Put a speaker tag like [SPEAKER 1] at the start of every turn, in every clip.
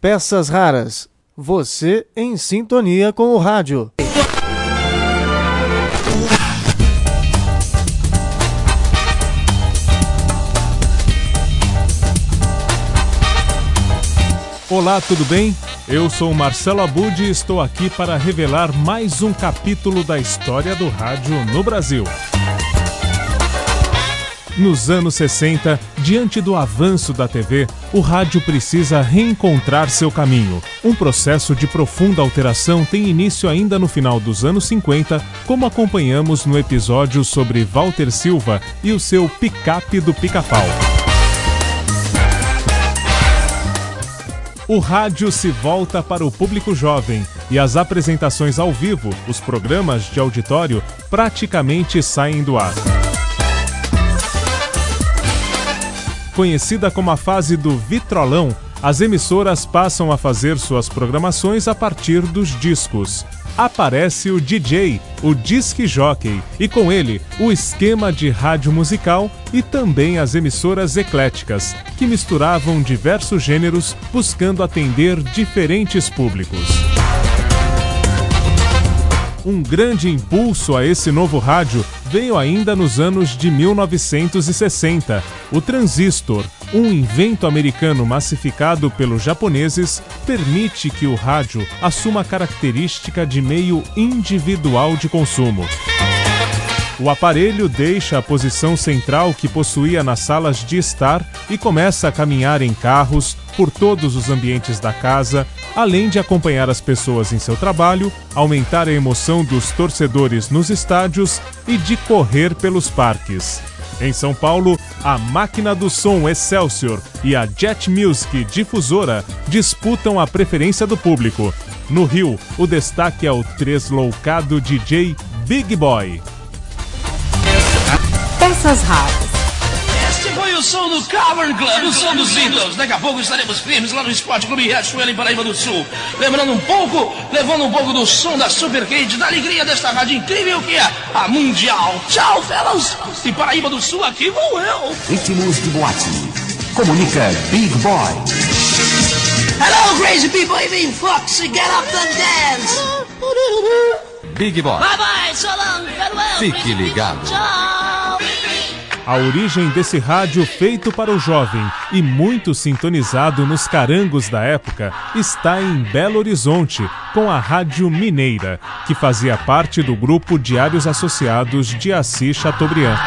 [SPEAKER 1] Peças raras. Você em sintonia com o rádio.
[SPEAKER 2] Olá, tudo bem? Eu sou Marcelo Abud e estou aqui para revelar mais um capítulo da história do rádio no Brasil. Nos anos 60, diante do avanço da TV, o rádio precisa reencontrar seu caminho. Um processo de profunda alteração tem início ainda no final dos anos 50, como acompanhamos no episódio sobre Walter Silva e o seu picape do pica-pau. O rádio se volta para o público jovem e as apresentações ao vivo, os programas de auditório, praticamente saem do ar. Conhecida como a fase do vitrolão, as emissoras passam a fazer suas programações a partir dos discos aparece o DJ, o disc jockey, e com ele o esquema de rádio musical e também as emissoras ecléticas, que misturavam diversos gêneros buscando atender diferentes públicos. Um grande impulso a esse novo rádio veio ainda nos anos de 1960, o transistor, um invento americano massificado pelos japoneses, permite que o rádio assuma a característica de meio individual de consumo. O aparelho deixa a posição central que possuía nas salas de estar e começa a caminhar em carros por todos os ambientes da casa, além de acompanhar as pessoas em seu trabalho, aumentar a emoção dos torcedores nos estádios e de correr pelos parques. Em São Paulo, a Máquina do Som Excelsior e a Jet Music Difusora disputam a preferência do público. No Rio, o destaque é o tresloucado DJ Big Boy.
[SPEAKER 3] Peças raras.
[SPEAKER 4] Este foi o som do Cavern Club, o som dos Beatles. Daqui a pouco estaremos firmes lá no Esporte Clube Riachuelo, em Paraíba do Sul. Lembrando um pouco, levando um pouco do som da Super Cage, da alegria desta rádio incrível que é a Mundial. Tchau, fellas. De Paraíba do Sul, aqui vou eu.
[SPEAKER 5] Ritmos de boate. Comunica Big Boy.
[SPEAKER 4] Hello, crazy people. I mean, Fox, get up and dance.
[SPEAKER 5] Big Boy.
[SPEAKER 4] Bye bye, so long, farewell.
[SPEAKER 5] Fique ligado.
[SPEAKER 4] Tchau.
[SPEAKER 2] A origem desse rádio feito para o jovem e muito sintonizado nos carangos da época está em Belo Horizonte, com a Rádio Mineira, que fazia parte do grupo Diários Associados de Assis Chateaubriand.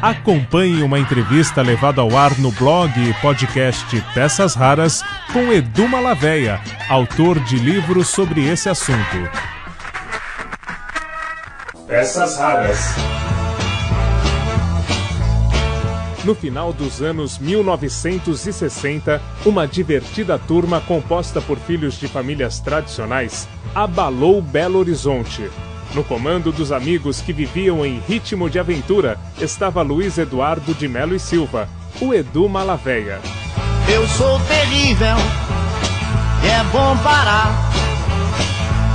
[SPEAKER 2] Acompanhe uma entrevista levada ao ar no blog e podcast Peças Raras com Edu Malaveia, autor de livros sobre esse assunto. Peças Raras. No final dos anos 1960, uma divertida turma composta por filhos de famílias tradicionais abalou Belo Horizonte. No comando dos amigos que viviam em ritmo de aventura estava Luiz Eduardo de Melo e Silva, o Edu Malaveia.
[SPEAKER 6] Eu sou terrível, é bom parar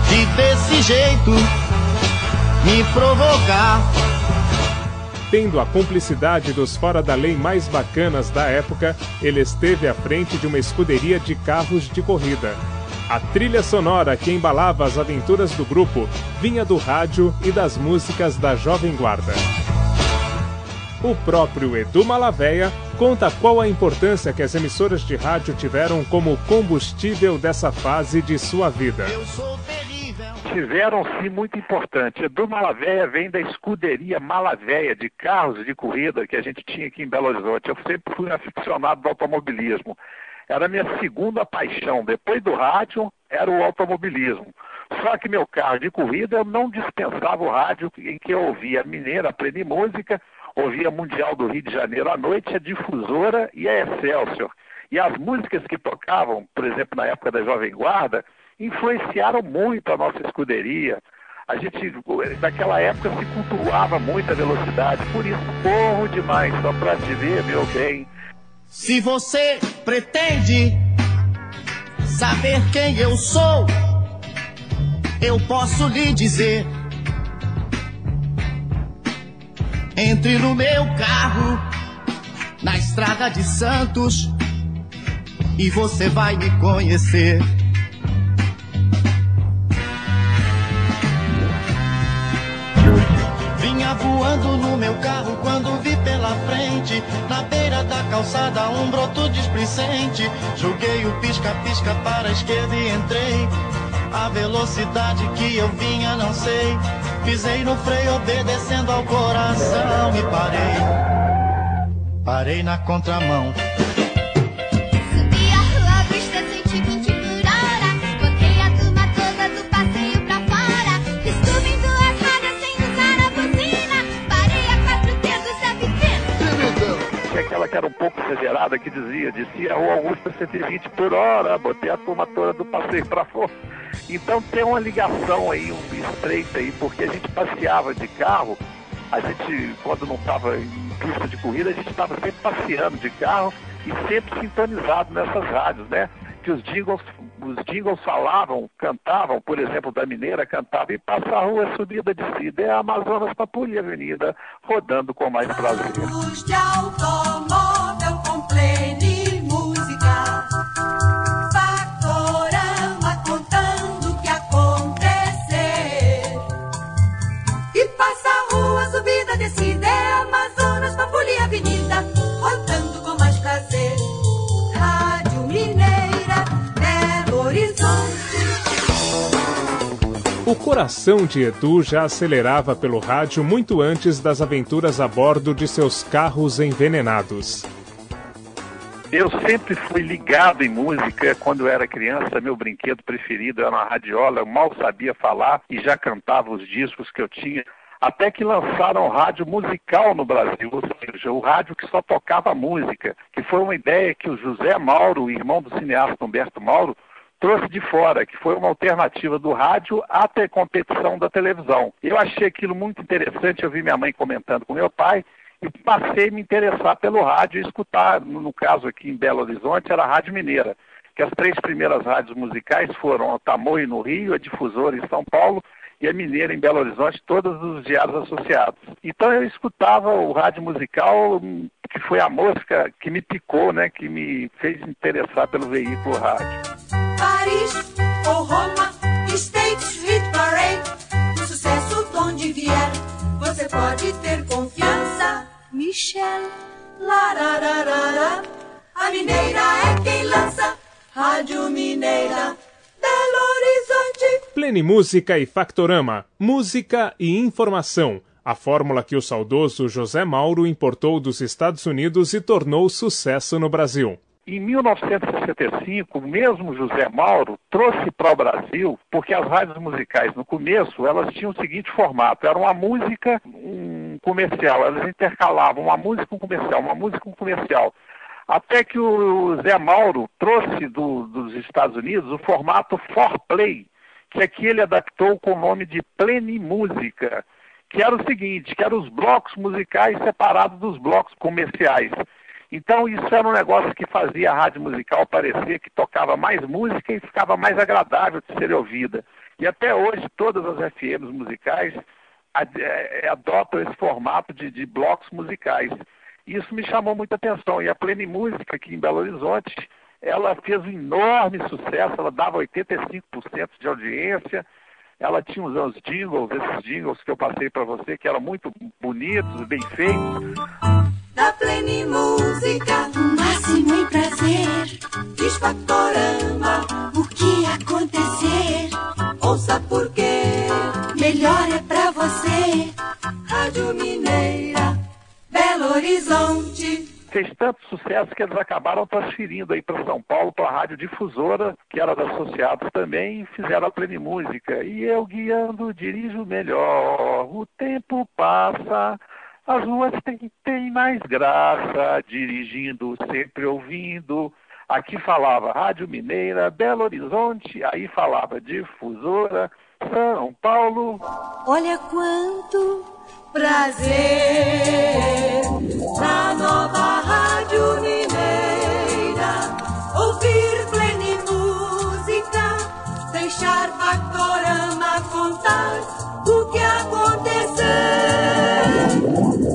[SPEAKER 6] de desse jeito me provocar.
[SPEAKER 2] Tendo a cumplicidade dos fora da lei mais bacanas da época, ele esteve à frente de uma escuderia de carros de corrida. A trilha sonora que embalava as aventuras do grupo vinha do rádio e das músicas da Jovem Guarda. O próprio Edu Malaveia conta qual a importância que as emissoras de rádio tiveram como combustível dessa fase de sua vida.
[SPEAKER 6] Eu sou terrível.
[SPEAKER 7] tiveram sim muito importante. Edu Malavéia vem da escuderia Malavéia de carros de corrida que a gente tinha aqui em Belo Horizonte. Eu sempre fui um aficionado do automobilismo. Era a minha segunda paixão. Depois do rádio, era o automobilismo. Só que meu carro de corrida eu não dispensava o rádio em que eu ouvia Mineira, a Plena Música, ouvia Mundial do Rio de Janeiro à noite, a Difusora e a Excelsior. E as músicas que tocavam, por exemplo, na época da Jovem Guarda, influenciaram muito a nossa escuderia. A gente, naquela época, se cultuava muito a velocidade, por isso corro demais, só para te ver, meu bem.
[SPEAKER 6] Se você pretende saber quem eu sou, eu posso lhe dizer. Entre no meu carro, na estrada de Santos, e você vai me conhecer. Voando no meu carro quando vi pela frente, na beira da calçada, um broto displicente. Joguei o pisca-pisca para a esquerda e entrei. A velocidade que eu vinha, não sei. Pisei no freio, obedecendo ao coração e parei. Parei na contramão.
[SPEAKER 7] Aquela que dizia, descia a Rua Augusta 120 por hora, botei a turma toda do passeio para fora. Então tem uma ligação aí, um estreita aí, porque a gente passeava de carro, a gente, quando não estava em pista de corrida, a gente estava sempre passeando de carro e sempre sintonizado nessas rádios, né? Que os jingles, os jingles falavam, cantavam, por exemplo, da Mineira cantava e passa a rua, subida de cida, é a Amazonas Pampulha Avenida, rodando com mais prazer.
[SPEAKER 8] O
[SPEAKER 2] coração de Edu já acelerava pelo rádio muito antes das aventuras a bordo de seus carros envenenados.
[SPEAKER 7] Eu sempre fui ligado em música. Quando eu era criança, meu brinquedo preferido era uma radiola. Eu mal sabia falar e já cantava os discos que eu tinha. Até que lançaram rádio musical no Brasil, ou seja, o rádio que só tocava música, que foi uma ideia que o José Mauro, irmão do cineasta Humberto Mauro, trouxe de fora, que foi uma alternativa do rádio te- competição da televisão. Eu achei aquilo muito interessante, eu vi minha mãe comentando com meu pai, e passei a me interessar pelo rádio e escutar, no caso aqui em Belo Horizonte, era a Rádio Mineira, que as três primeiras rádios musicais foram a Tamoio no Rio, a Difusora em São Paulo e a Mineira em Belo Horizonte, todos os diários associados. Então eu escutava o rádio musical, hum, que foi a música que me picou, né, que me fez interessar pelo veículo rádio.
[SPEAKER 8] Paris ou Roma, States Hit Parade. O sucesso de onde vier, você pode ter confiança. Michel, larararara. A mineira é quem lança. Rádio Mineira, Belo Horizonte.
[SPEAKER 2] Plenimúsica e Factorama, música e informação. A fórmula que o saudoso José Mauro importou dos Estados Unidos e tornou sucesso no Brasil.
[SPEAKER 7] Em 1965, o mesmo José Mauro trouxe para o Brasil, porque as rádios musicais no começo, elas tinham o seguinte formato, era uma música, um comercial, elas intercalavam uma música um comercial, uma música um comercial. Até que o Zé Mauro trouxe do- dos Estados Unidos o formato for play, que aqui ele adaptou com o nome de plenimúsica, que era o seguinte, que eram os blocos musicais separados dos blocos comerciais. Então isso era um negócio que fazia a rádio musical parecer que tocava mais música e ficava mais agradável de ser ouvida. E até hoje todas as FMs musicais ad- eh, adotam esse formato de, de blocos musicais. Isso me chamou muita atenção. E a Plenimúsica aqui em Belo Horizonte, ela fez um enorme sucesso, ela dava 85% de audiência, ela tinha uns jingles, esses jingles que eu passei para você, que eram muito bonitos, bem feitos.
[SPEAKER 8] Da Pleni Música, o máximo em prazer. Diz Factorama, o que acontecer. Ouça porque melhor é pra você. Rádio Mineira, Belo Horizonte.
[SPEAKER 7] fez tanto sucesso que eles acabaram transferindo aí para São Paulo, para a Rádio Difusora, que era da Associados também, e fizeram a Plenimúsica. E eu guiando, dirijo melhor, o tempo passa, as ruas têm, mais graça, dirigindo, sempre ouvindo. Aqui falava Rádio Mineira, Belo Horizonte, aí falava Difusora, São Paulo.
[SPEAKER 8] Olha quanto prazer na nova Rádio Mineira. Ouvir Pleni Música, deixar Factorama contar o que acontecer.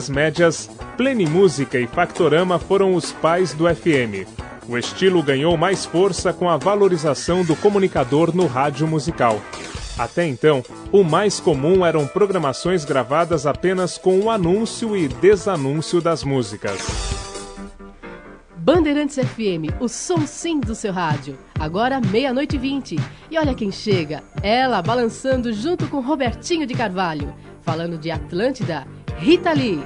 [SPEAKER 2] ondas médias, Plenimúsica e Factorama foram os pais do FM. O estilo ganhou mais força com a valorização do comunicador no rádio musical. Até então, o mais comum eram programações gravadas apenas com o anúncio e desanúncio das músicas.
[SPEAKER 9] Bandeirantes FM, o som sim do seu rádio. Agora meia-noite e vinte. E olha quem chega. Ela balançando junto com Robertinho de Carvalho. Falando de Atlântida, Rita Lee.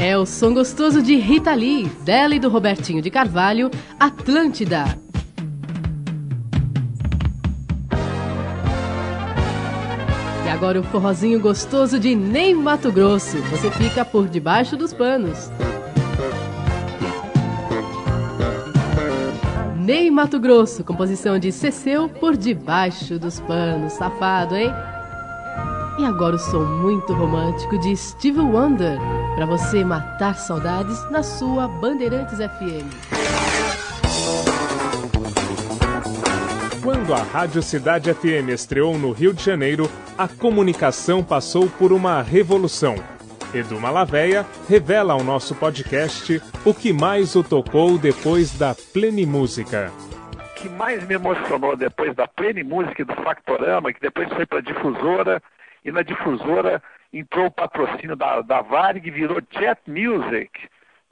[SPEAKER 9] É o som gostoso de Rita Lee, dela e do Robertinho de Carvalho, Atlântida. E agora o forrozinho gostoso de Ney Mato Grosso. Você fica por debaixo dos panos. Ney Mato Grosso, composição de Ceceu por debaixo dos panos. Safado, hein? E agora o som muito romântico de Steve Wonder, para você matar saudades na sua Bandeirantes FM.
[SPEAKER 2] Quando a Rádio Cidade FM estreou no Rio de Janeiro, a comunicação passou por uma revolução. Edu Malaveia revela ao nosso podcast o que mais o tocou depois da Plenimúsica.
[SPEAKER 7] O que mais me emocionou depois da Plenimúsica e do Factorama, que depois foi para a difusora, e na difusora entrou o patrocínio da, da e virou Jet Music.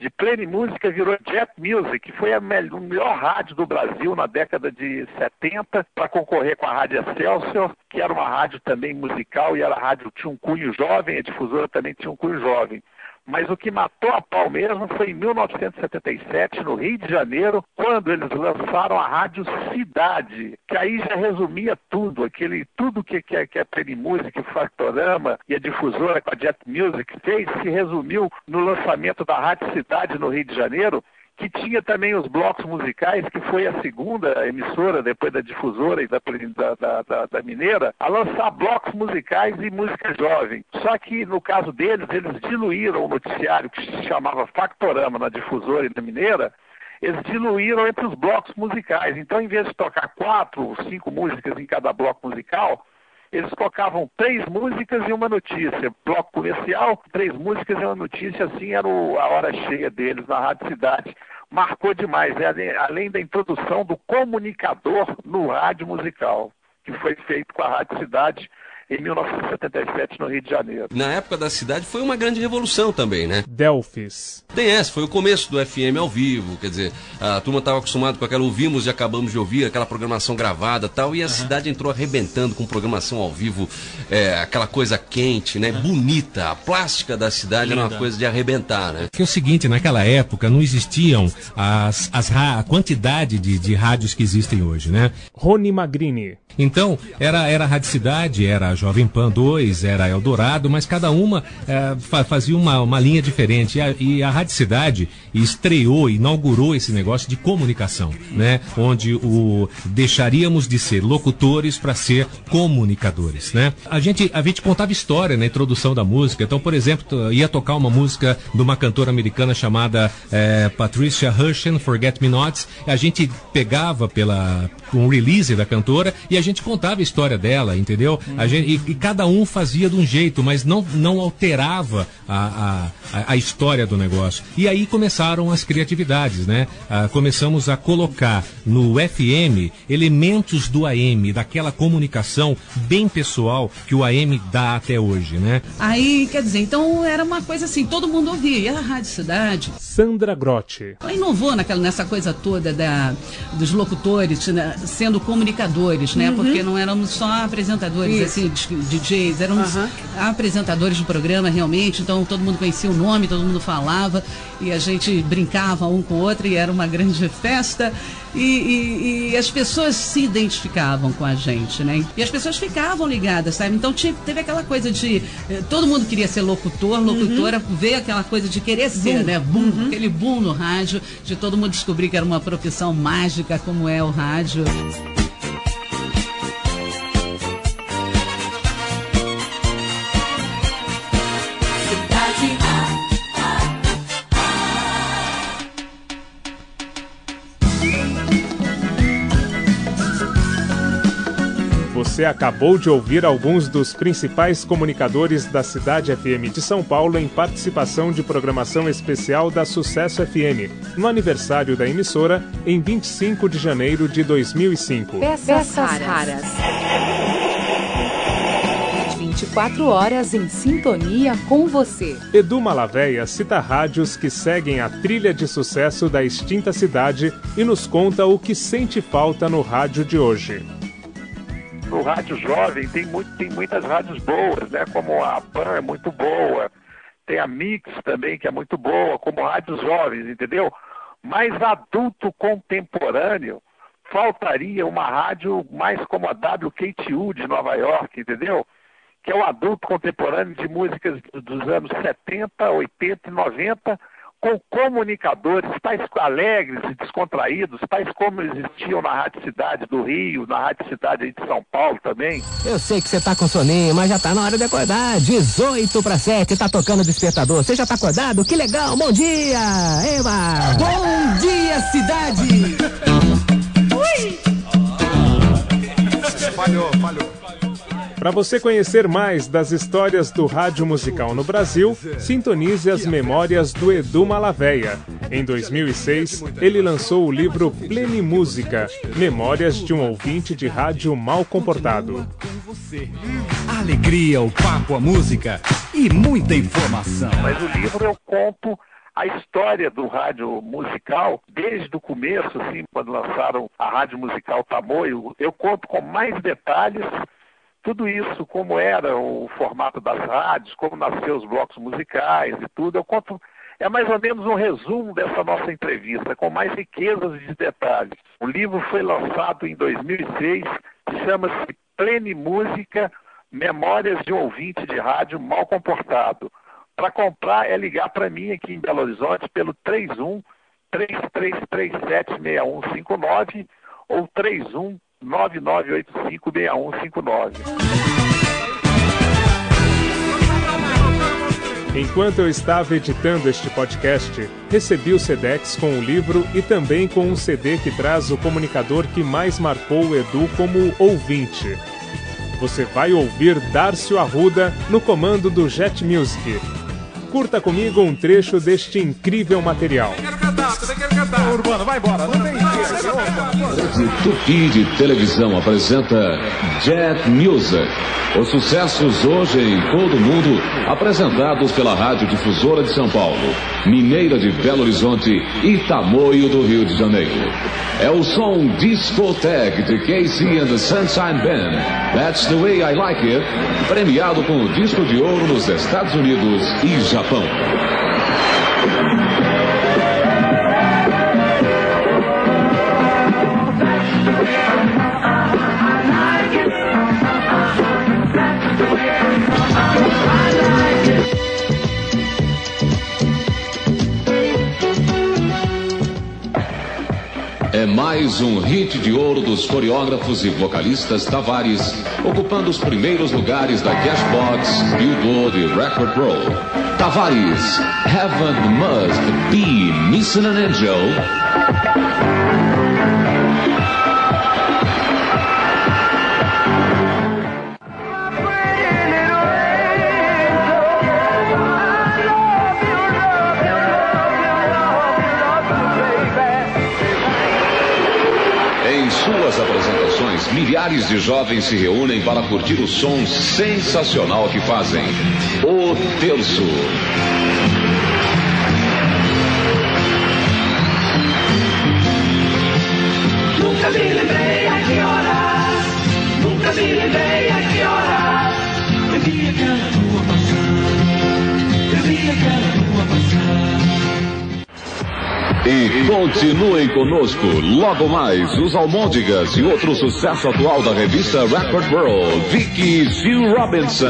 [SPEAKER 7] De Play Música virou Jet Music, que foi o melhor rádio do Brasil na década de 70, para concorrer com a Rádio Excelsior, que era uma rádio também musical e era a rádio tinha um cunho jovem, a difusora também tinha um cunho jovem. Mas o que matou a pau mesmo foi em 1977, no Rio de Janeiro, quando eles lançaram a Rádio Cidade, que aí já resumia tudo, aquele tudo que, que, que a Música, o Factorama e a difusora com a Jet Music fez, se resumiu no lançamento da Rádio Cidade no Rio de Janeiro, que tinha também os blocos musicais, que foi a segunda emissora, depois da difusora e da, da, da, da- Mineira, a lançar blocos musicais e música jovem. Só que, no caso deles, eles diluíram o noticiário que se chamava Factorama na difusora e na Mineira, eles diluíram entre os blocos musicais. Então, em vez de tocar quatro, cinco músicas em cada bloco musical, eles tocavam três músicas e uma notícia. Bloco comercial, três músicas e uma notícia, assim era o- a hora cheia deles na Rádio Cidade. Marcou demais, é, além- além da introdução do comunicador no rádio musical, que foi feito com a Rádio Cidade em 1977 no Rio de Janeiro.
[SPEAKER 10] Na época da cidade foi uma grande revolução também, né?
[SPEAKER 2] Delphis.
[SPEAKER 10] Tem essa, foi o começo do FM ao vivo, quer dizer, a turma estava acostumada com aquela ouvimos e acabamos de ouvir, aquela programação gravada tal, e a cidade entrou arrebentando com programação ao vivo, é, aquela coisa quente, né? Bonita, a plástica da cidade era uma
[SPEAKER 11] Linda.
[SPEAKER 10] coisa de arrebentar, né?
[SPEAKER 11] Que é o seguinte, naquela época não existiam as, as ra- a quantidade de, de rádios que existem hoje, né?
[SPEAKER 2] Rony Magrini.
[SPEAKER 11] Então, era, era a Rádio Cidade, era a Jovem Pan 2, era Eldorado, mas cada uma fa- fazia uma, uma linha diferente. E a, e a Rádio Cidade estreou, inaugurou esse negócio de comunicação, né? Onde o, deixaríamos de ser locutores para ser comunicadores, né? A gente, a gente contava história na introdução da música. Então, por exemplo, ia tocar uma música de uma cantora americana chamada eh, Patricia Hershen, Forget Me Nots. A gente pegava pela um release da cantora e a gente contava a história dela, entendeu? A gente, e, e cada um fazia de um jeito, mas não, não alterava a, a, a- história do negócio. E aí começaram as criatividades, né? Ah, começamos a colocar no FM elementos do AM, daquela comunicação bem pessoal que o AM dá até hoje, né?
[SPEAKER 12] Aí, quer dizer, então era uma coisa assim, todo mundo ouvia. E a Rádio Cidade,
[SPEAKER 2] Sandra Grotti.
[SPEAKER 12] ela inovou naquela, nessa coisa toda da, dos locutores né, sendo comunicadores, né?
[SPEAKER 13] Uhum.
[SPEAKER 12] Porque não éramos só apresentadores,
[SPEAKER 13] Isso.
[SPEAKER 12] assim, DJs, éramos apresentadores do programa realmente, então todo mundo conhecia o nome, todo mundo falava e a gente brincava um com o outro e era uma grande festa e, e- e as pessoas se identificavam com a gente, né? E as pessoas ficavam ligadas, sabe? Então tinha- teve aquela coisa de eh, todo mundo queria ser locutor, locutora, veio aquela coisa de querer ser, né? Boom, aquele boom no rádio, de todo mundo descobrir que era uma profissão mágica como é o rádio.
[SPEAKER 2] Você acabou de ouvir alguns dos principais comunicadores da Cidade FM de São Paulo em participação de programação especial da Sucesso FM, no aniversário da emissora, em 25 de janeiro de 2005.
[SPEAKER 13] Peças, raras. 24 horas em sintonia com você.
[SPEAKER 2] Edu Malaveia cita rádios que seguem a trilha de sucesso da extinta cidade e nos conta o que sente falta no rádio de hoje.
[SPEAKER 7] No rádio jovem tem, muito, tem muitas rádios boas, né? Como a PAN é muito boa, tem a Mix também, que é muito boa, como rádios jovens, entendeu? Mas adulto contemporâneo, faltaria uma rádio mais como a WKTU de Nova York, entendeu? Que é o adulto contemporâneo de músicas dos anos 70, 80 e 90, com comunicadores tais alegres e descontraídos, tais como existiam na Rádio Cidade do Rio, na Rádio Cidade de São Paulo também.
[SPEAKER 14] Eu sei que você tá com soninho, mas já tá na hora de acordar. 18 para 7, tá tocando o despertador. Você já tá acordado? Que legal, bom dia! Eva! Bom dia, cidade!
[SPEAKER 2] Falhou, falhou. Para você conhecer mais das histórias do rádio musical no Brasil, sintonize as memórias do Edu Malaveia. Em 2006, ele lançou o livro Plenimúsica, Memórias de um ouvinte de rádio mal comportado.
[SPEAKER 15] A alegria, o papo, a música e muita informação.
[SPEAKER 7] Mas o livro eu conto a história do rádio musical desde o começo, assim, quando lançaram a rádio musical Tamoio. Eu conto com mais detalhes tudo isso, como era o formato das rádios, como nasceu os blocos musicais e tudo. Eu conto é mais ou menos um resumo dessa nossa entrevista, com mais riquezas de detalhes. O livro foi lançado em 2006, chama-se Plene Música, Memórias de um Ouvinte de Rádio Mal Comportado. Para comprar é ligar para mim aqui em Belo Horizonte pelo 31 3337 6159 ou 31 99856159.
[SPEAKER 2] Enquanto eu estava editando este podcast, recebi o Sedex com o livro e também com um CD que traz o comunicador que mais marcou o Edu como ouvinte. Você vai ouvir Dárcio Arruda no comando do Jet Music. Curta comigo um trecho deste incrível material.
[SPEAKER 15] Urbano, vai embora, não tem
[SPEAKER 16] Rede Tupi de televisão apresenta Jet Music. Os sucessos hoje em todo o mundo, apresentados pela Rádio Difusora de São Paulo, Mineira de Belo Horizonte e Tamoio do Rio de Janeiro. É o som Discotech de Casey and the Sunshine Band. That's the way I like it. Premiado com o disco de ouro nos Estados Unidos e Japão. É mais um hit de ouro dos coreógrafos e vocalistas Tavares, ocupando os primeiros lugares da Cashbox, Billboard e Record Pro. Tavares, Heaven Must Be Missing an Angel. Milhares de jovens se reúnem para curtir o som sensacional que fazem. O Terço. E continuem conosco. Logo mais, os Almôndegas e outro sucesso atual da revista Record World, Vicky Sue Robinson.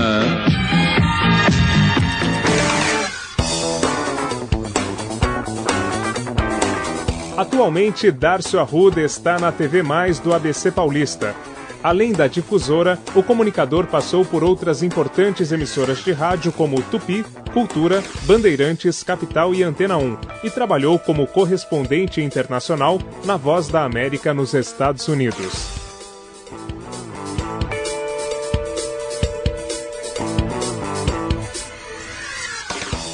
[SPEAKER 2] Atualmente, Darcio Arruda está na TV Mais do ABC Paulista. Além da difusora, o comunicador passou por outras importantes emissoras de rádio como Tupi, Cultura, Bandeirantes, Capital e Antena 1, e trabalhou como correspondente internacional na Voz da América nos Estados Unidos.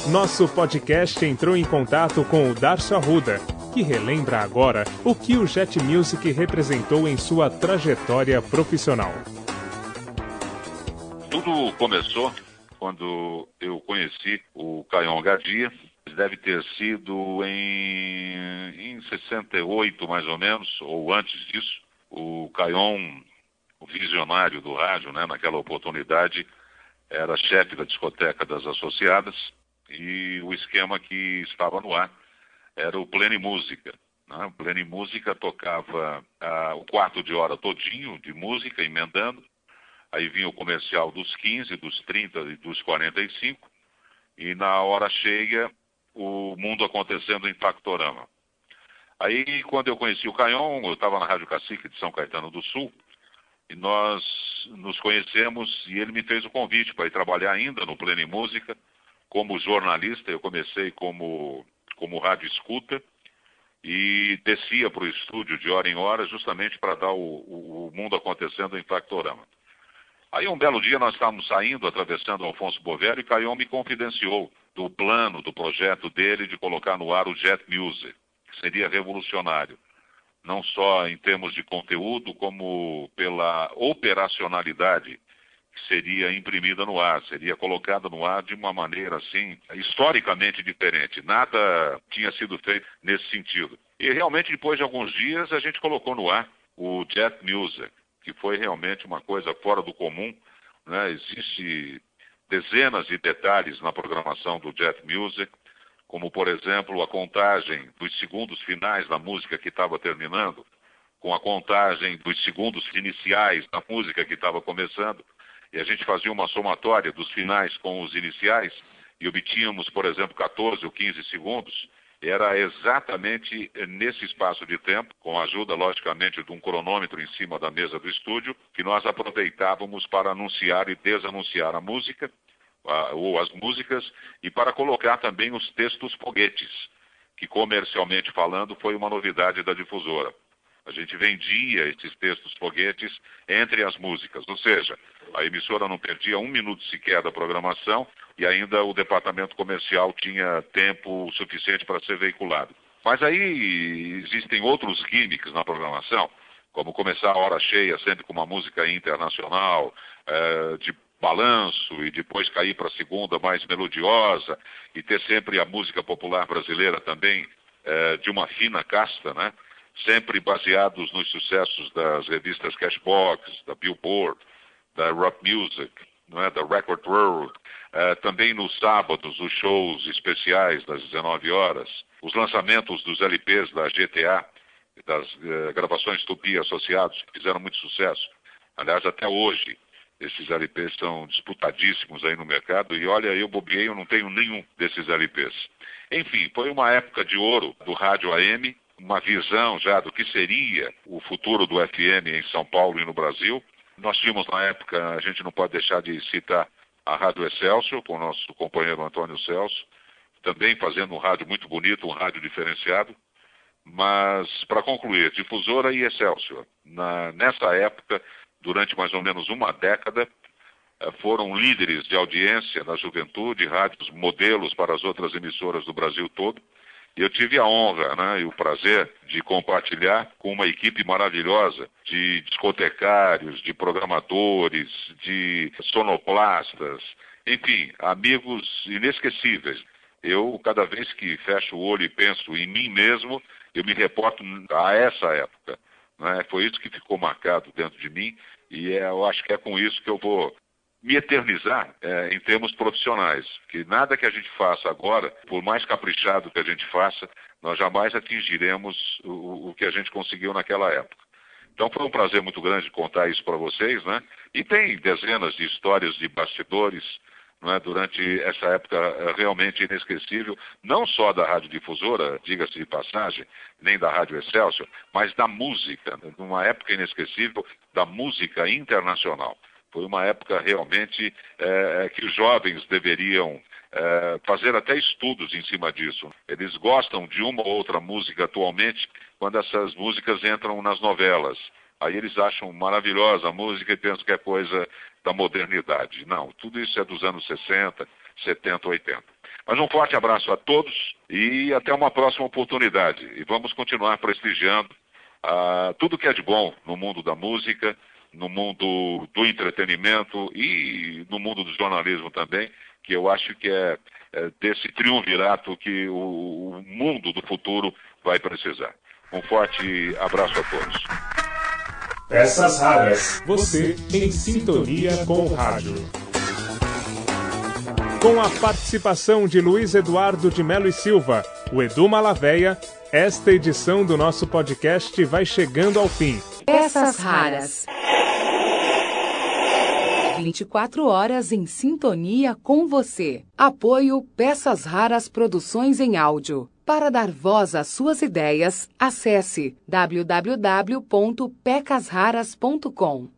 [SPEAKER 2] Nosso podcast entrou em contato com o Darcio Arruda, que relembra agora o que o Jet Music representou em sua trajetória profissional.
[SPEAKER 17] Tudo começou quando eu conheci o Caion Gadia. Deve ter sido em, em 68, mais ou menos, ou antes disso. O Caion, o visionário do rádio, né, naquela oportunidade, era chefe da discoteca das associadas e o esquema que estava no ar era o Plene Música. Né? O Plene Música tocava ah, o quarto de hora todinho de música, emendando. Aí vinha o comercial dos 15, dos 30 e dos 45. E na hora cheia, o mundo acontecendo em Factorama. Aí, quando eu conheci o Caion, eu estava na Rádio Cacique de São Caetano do Sul, e nós nos conhecemos e ele me fez o convite para ir trabalhar ainda no Plene Música, como jornalista, eu comecei como, como rádio escuta e descia para o estúdio de hora em hora justamente para dar o, o, o, mundo acontecendo em Factorama. Aí um belo dia nós estávamos saindo, atravessando Alfonso Bovero e Caion me confidenciou do plano, do projeto dele de colocar no ar o Jet Music, que seria revolucionário, não só em termos de conteúdo, como pela operacionalidade seria imprimida no ar, seria colocada no ar de uma maneira assim, historicamente diferente. Nada tinha sido feito nesse sentido. E realmente, depois de alguns dias, a gente colocou no ar o Jet Music, que foi realmente uma coisa fora do comum. Né? Existe dezenas de detalhes na programação do Jet Music, como, por exemplo, a contagem dos segundos finais da música que estava terminando, com a contagem dos segundos iniciais da música que estava começando e a gente fazia uma somatória dos finais com os iniciais e obtínhamos, por exemplo, 14 ou 15 segundos, era exatamente nesse espaço de tempo, com a ajuda, logicamente, de um cronômetro em cima da mesa do estúdio, que nós aproveitávamos para anunciar e desanunciar a música, ou as músicas, e para colocar também os textos foguetes, que comercialmente falando foi uma novidade da difusora. A gente vendia esses textos foguetes entre as músicas, ou seja, a emissora não perdia um minuto sequer da programação e ainda o departamento comercial tinha tempo suficiente para ser veiculado. Mas aí existem outros gimmicks na programação, como começar a hora cheia sempre com uma música internacional, é, de balanço, e depois cair para a segunda mais melodiosa, e ter sempre a música popular brasileira também é, de uma fina casta, né? Sempre baseados nos sucessos das revistas Cashbox, da Billboard, da Rock Music, é? da Record World. Uh, também nos sábados, os shows especiais das 19 horas, os lançamentos dos LPs da GTA, das uh, gravações Tupi associados, que fizeram muito sucesso. Aliás, até hoje, esses LPs são disputadíssimos aí no mercado e olha, eu bobeei, eu não tenho nenhum desses LPs. Enfim, foi uma época de ouro do rádio AM, uma visão já do que seria o futuro do FM em São Paulo e no Brasil. Nós tínhamos na época, a gente não pode deixar de citar a Rádio Excelsior, com o nosso companheiro Antônio Celso, também fazendo um rádio muito bonito, um rádio diferenciado. Mas, para concluir, Difusora e Excelsior, na, nessa época, durante mais ou menos uma década, eh, foram líderes de audiência na juventude, rádios modelos para as outras emissoras do Brasil todo. Eu tive a honra né, e o prazer de compartilhar com uma equipe maravilhosa de discotecários, de programadores, de sonoplastas, enfim, amigos inesquecíveis. Eu, cada vez que fecho o olho e penso em mim mesmo, eu me reporto a essa época. Né? Foi isso que ficou marcado dentro de mim e é, eu acho que é com isso que eu vou me eternizar é, em termos profissionais. Que nada que a gente faça agora, por mais caprichado que a gente faça, nós jamais atingiremos o, o que a gente conseguiu naquela época. Então foi um prazer muito grande contar isso para vocês, né? E tem dezenas de histórias de bastidores é, durante essa época eh, realmente inesquecível, não só da radiodifusora, diga-se de passagem, nem da Rádio Excelsior, mas da música, numa época inesquecível da música internacional. Foi uma época realmente é, que os jovens deveriam é, fazer até estudos em cima disso. Eles gostam de uma ou outra música atualmente quando essas músicas entram nas novelas. Aí eles acham maravilhosa a música e pensam que é coisa da modernidade. Não, tudo isso é dos anos 60, 70, 80. Mas um forte abraço a todos e até uma próxima oportunidade. E vamos continuar prestigiando uh, tudo que é de bom no mundo da música, no mundo do entretenimento e no mundo do jornalismo também, que eu acho que é, é desse triunvirato que o, o mundo do futuro vai precisar. Um forte abraço a todos.
[SPEAKER 2] Peças raras. Você em sintonia com o rádio. Com a participação de Luiz Eduardo de Melo e Silva, o Edu Malaveia, esta edição do nosso podcast vai chegando ao fim.
[SPEAKER 13] Peças raras. 24 horas em sintonia com você. Apoio Peças Raras Produções em Áudio. Para dar voz às suas ideias, acesse www.pecasraras.com.